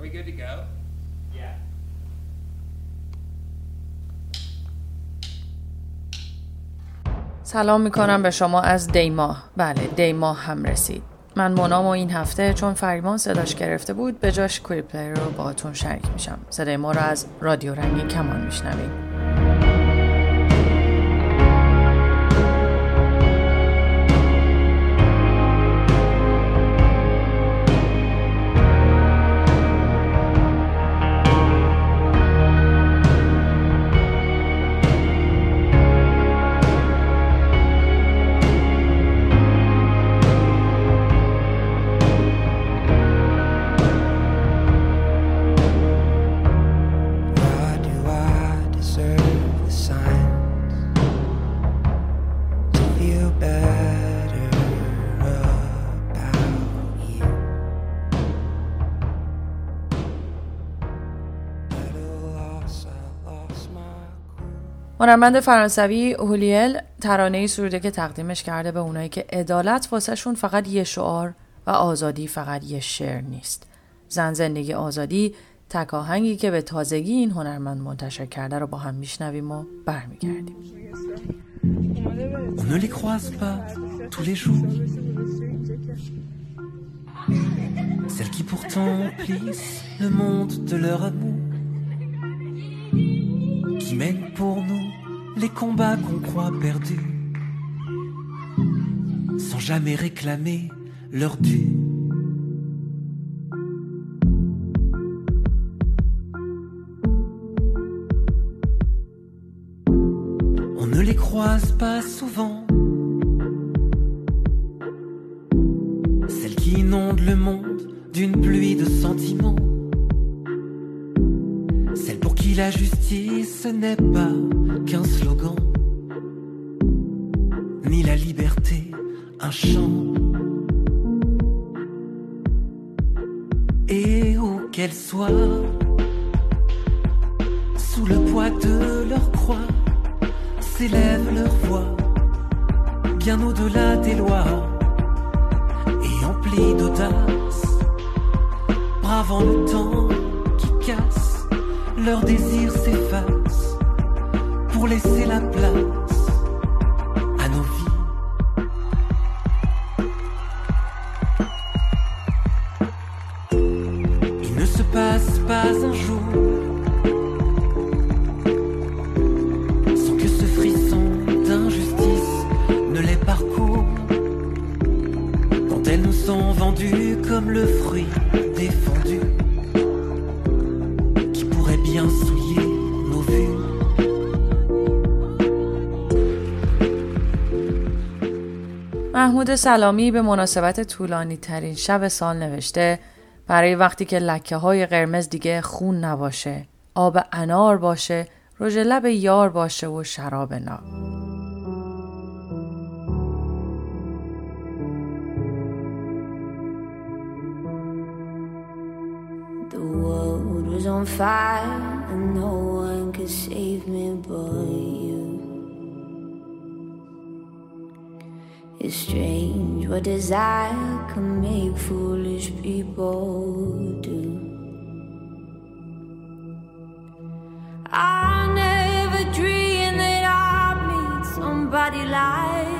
Are we good to go? Yeah. سلام می‌کنم به شما از دیما بله دیما هم رسید من منام و این هفته چون فریمان صداش گرفته بود به جاش کوریپلیر رو باهاتون شریک میشم صدای ما رو از رادیو رنگی کمان میشنویم هنرمند فرانسوی هولیل ترانه سروده که تقدیمش کرده به اونایی که عدالت واسهشون فقط یه شعار و آزادی فقط یه شعر نیست. زن زندگی آزادی تکاهنگی که به تازگی این هنرمند منتشر کرده رو با هم میشنویم و برمیگردیم. On ne les croise pas tous les jours. Celles qui pourtant plissent le monde de leur amour. Qui pour nous les combats qu'on croit perdus, sans jamais réclamer leur dû. On ne les croise pas souvent. Qui la justice n'est pas qu'un slogan, ni la liberté un chant. Et où qu'elle soit, sous le poids de leur croix, s'élève leur voix, bien au-delà des lois, et emplie d'audace, bravant le temps qui casse, leur désir s'efface pour laisser la place à nos vies. Il ne se passe pas un jour sans que ce frisson d'injustice ne les parcourt. Quand elles nous sont vendues comme le fruit défendu qui محمود سلامی به مناسبت طولانی ترین شب سال نوشته برای وقتی که لکه های قرمز دیگه خون نباشه آب انار باشه رژ لب یار باشه و شراب ناب. The world was on fire and no one could save me but strange what desire can make foolish people do. I never dreamed that I'd meet somebody like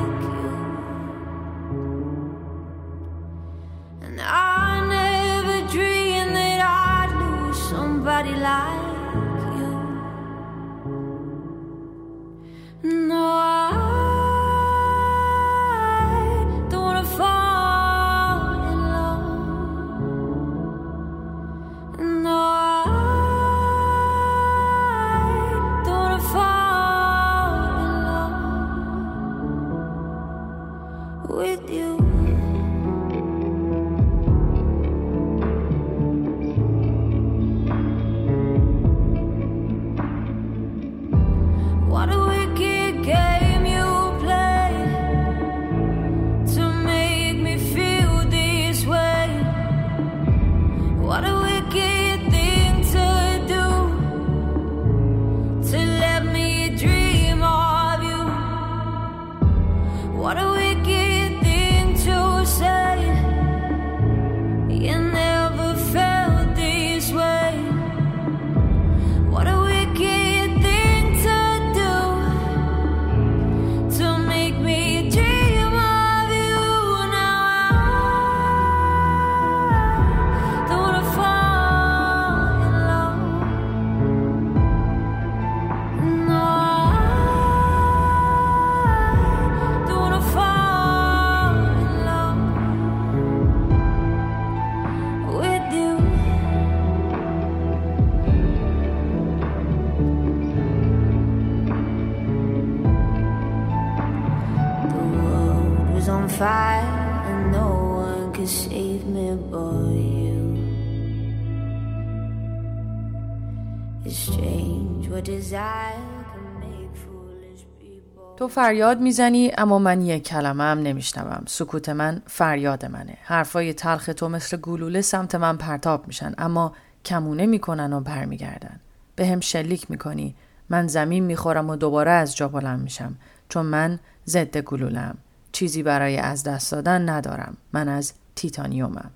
تو فریاد می‌زنی اما من یک کلمه هم نمیشنوم. سکوت من فریاد منه. حرفای تلخ تو مثل گلوله سمت من پرتاب میشن اما کمونه می‌کنن و برمیگردن. به هم شلیک می‌کنی. من زمین می‌خورم و دوباره از جا بلند میشم. چون من ضد گلولم چیزی برای از دست دادن ندارم. من از تیتانیومم.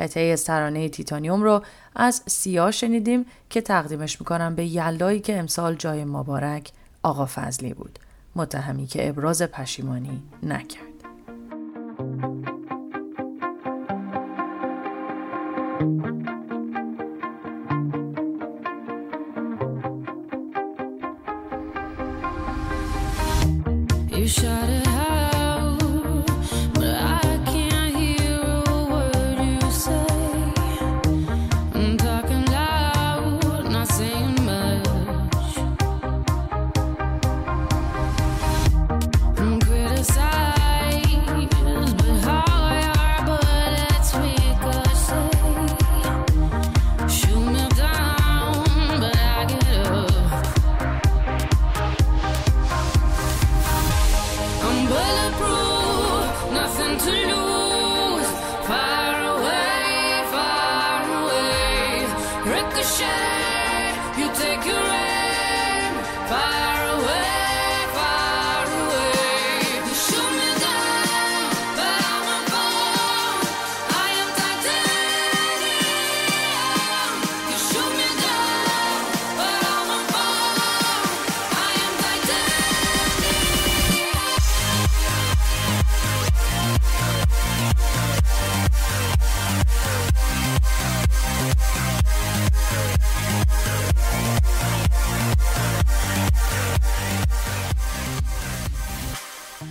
قطعه از ترانه تیتانیوم رو از سیا شنیدیم که تقدیمش می‌کنم به یلدایی که امسال جای مبارک آقا فضلی بود. متهمی که ابراز پشیمانی نکرد.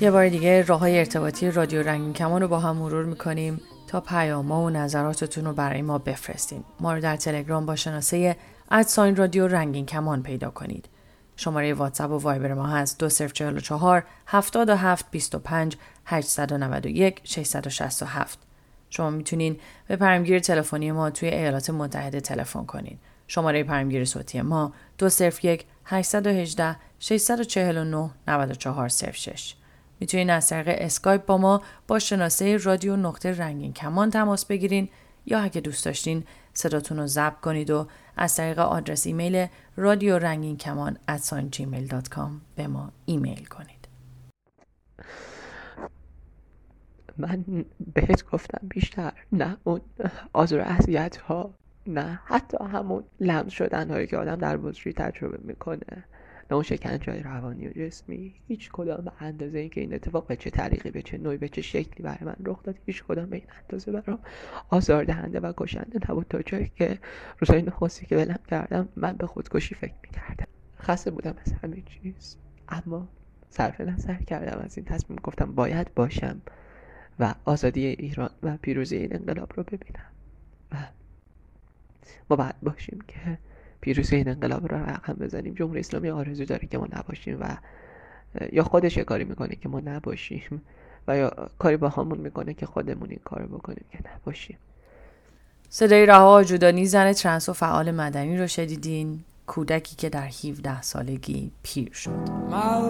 یه بار دیگه راه های ارتباطی رادیو رنگین کمان رو با هم مرور می‌کنیم تا پیاما و نظراتتون رو برای ما بفرستین. ما رو در تلگرام با شناسه ادساین رادیو رنگین کمان پیدا کنید. شماره واتساپ و وایبر ما هست 2044 77 25 891 667 شما می‌تونین به پیامگیر تلفنی ما توی ایالات متحده تلفن کنین. شماره پیامگیر صوتی ما 201 818 649 9406 می‌تونین از طریق اسکایپ با ما با شناسه رادیو نقطه رنگین کمان تماس بگیرین یا اگه دوست داشتین صداتون رو ضبط کنید و از طریق آدرس ایمیل رادیو رنگین کمان به ما ایمیل کنید. من بهت گفتم بیشتر نه اون آزار اذیت ها نه حتی همون لمس شدن هایی که آدم در بطری تجربه می‌کنه نه اون شکنجه روانی و جسمی. هیچ کدام به اندازه اینکه این اتفاق به چه طریقی به چه نوعی به چه شکلی برای من رخ داد هیچ کدام به این اندازه برام آزار دهنده و کشنده نبود. تا جایی که روزای نخستی که ولم کردم من به خودکشی فکر می‌کردم. خسته بودم از همه چیز. اما صرف نظر کردم از این تصمیم گفتم باید باشم و آزادی ایران و پیروزی این انقلاب رو ببینم. و ما باید باشیم که پیروزی این انقلاب رو رقم بزنیم. جمهوری اسلامی آرزو داره که ما نباشیم و یا خودش یه کاری می‌کنه که ما نباشیم و یا کاری با همون می‌کنه که خودمون این کار بکنیم که نباشیم. صدای رها آجودانی زن ترنس و فعال مدنی رو شدیدین کودکی که در 17 سالگی پیر شد. My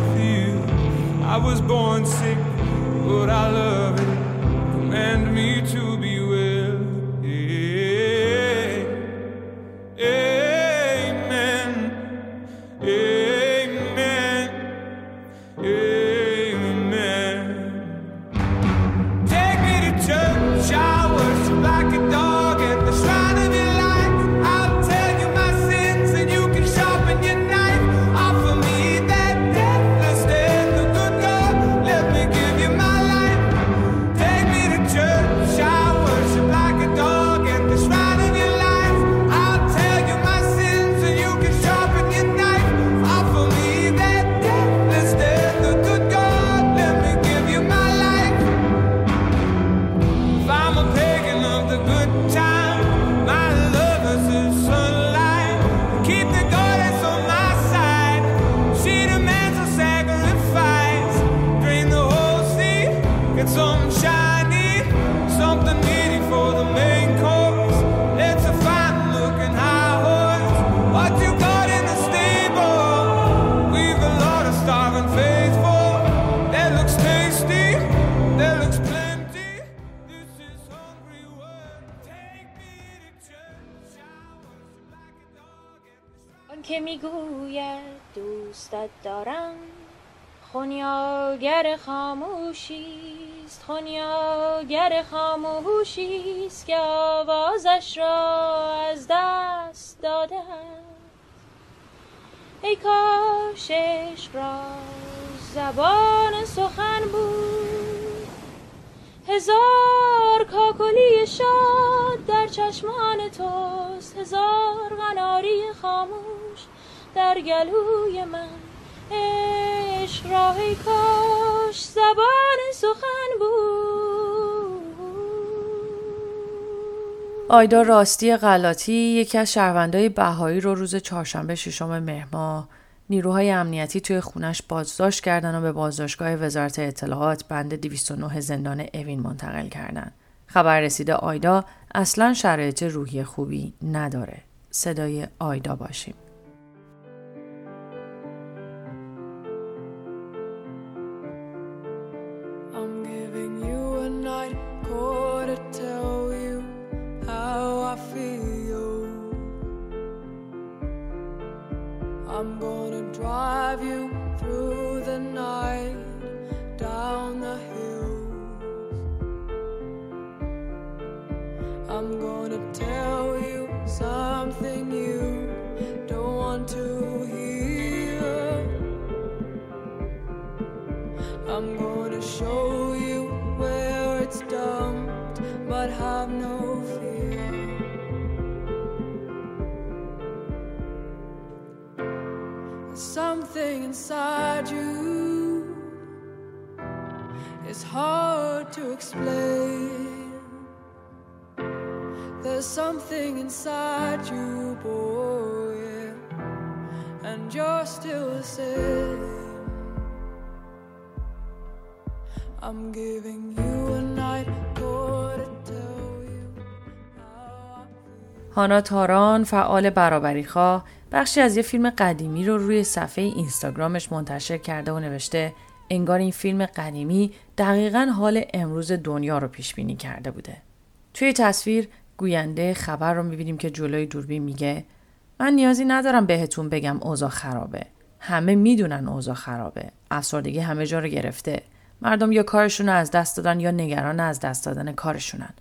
I was born sick, but I love که می‌گوید دوستت دارم. خونیاگر خاموشی است خونیاگر خاموشی است که آوازش را از دست داده است. ای کاش عشق را زبان سخن بود. هزار کاکلی شاد در چشمان توست هزار قناری خاموش. در گلوی من عشق را کاش زبان سخن بود آیدا راستی غلاطی یکی از شهروندای بهایی رو روز چهارشنبه ششم مهر ماه نیروهای امنیتی توی خونش بازداشت کردن و به بازداشتگاه وزارت اطلاعات بند 209 زندان اوین منتقل کردن. خبر رسیده آیدا اصلا شرایط روحی خوبی نداره. صدای آیدا باشیم. I'm gonna tell you something you don't want to hear. I'm gonna show you where it's dumped, but have no fear. Something inside you is hard to explain. There's something inside you, boy, and you're still the same. I'm giving you a night to tell you. هانا تاران فعال برابری خواه بخشی از یه فیلم قدیمی رو روی صفحه اینستاگرامش منتشر کرده و نوشته انگار این فیلم قدیمی دقیقا حال امروز دنیا رو پیش بینی کرده بوده. توی تصویر گوینده خبر رو می‌بینیم که جلوی دوربین میگه من نیازی ندارم بهتون بگم اوضاع خرابه. همه می‌دونن اوضاع خرابه. افسردگی همه جا رو گرفته. مردم یا کارشون رو از دست دادن یا نگران از دست دادن کارشونن.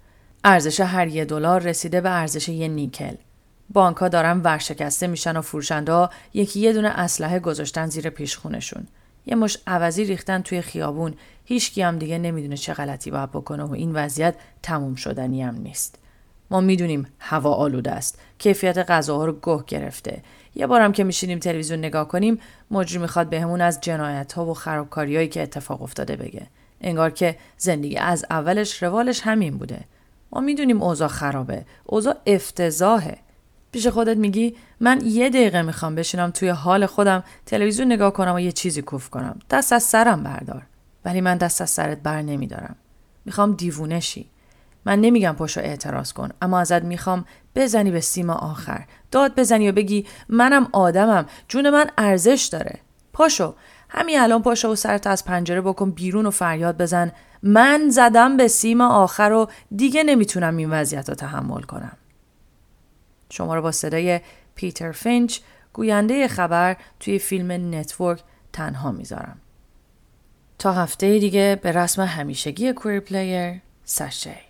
ارزش هر یه دلار رسیده به ارزش یه نیکل. بانک ها دارن ورشکسته میشن و فروشنده یکی یه دونه اسلحه گذاشتن زیر پیشخونشون. یه مش عوضی ریختن توی خیابون هیچکی هم دیگه نمی‌دونه چه غلطی باید بکنه و این وضعیت تموم شدنی هم نیست. ما می‌دونیم هوا آلوده است. کیفیت غذاها رو گه گرفته. یه بارم که میشینیم تلویزیون نگاه کنیم مجری می‌خواد بهمون از جنایت ها و خرابکاریایی که اتفاق افتاده بگه. انگار که زندگی از اولش روالش همین بوده. ما می‌دونیم اوضاع خرابه. اوضاع افتضاحه. پیش خودت میگی من یه دقیقه می‌خوام بشینم توی حال خودم تلویزیون نگاه کنم و یه چیزی کوف کنم. دست از سرم بردار. ولی من دست از سرت بر نمیدارم. می‌خوام دیوونه شی. من نمیگم پاشو اعتراض کن اما ازت می‌خوام بزنی به سیم آخر. داد بزنی و بگی منم آدمم جون من ارزش داره. پاشو همین الان پاشو و سرت از پنجره بکن بیرون و فریاد بزن. من زدم به سیم آخر و دیگه نمی‌تونم این وضعیت رو تحمل کنم. شما رو با صدای پیتر فینچ گوینده خبر توی فیلم نتورک تنها می‌ذارم. تا هفته دیگه به رسم همیشگی کویر پلیر سشه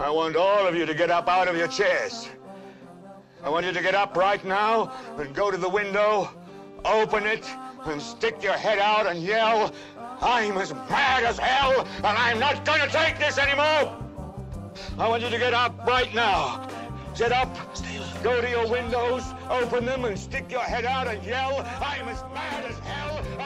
I want all of you to get up out of your chairs. I want you to get up right now and go to the window, open it, and stick your head out and yell, I'm as mad as hell, and I'm not to take this anymore. I want you to get up right now. Get up, go to your windows, open them, and stick your head out and yell, I'm as mad as hell,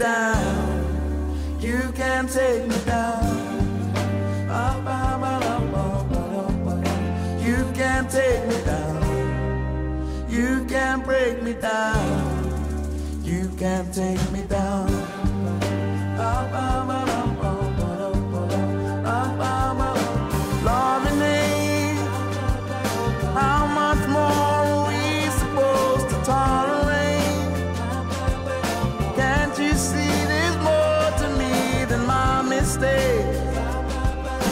You can't take me down. Ah, you can't take me down. You can't break me down. You can't take me down. Ah,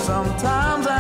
Sometimes I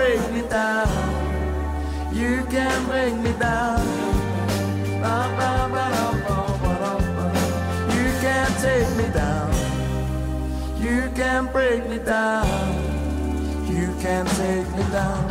break me down. You can't break me down. You can't take me down. You can't break me down. You can't take me down.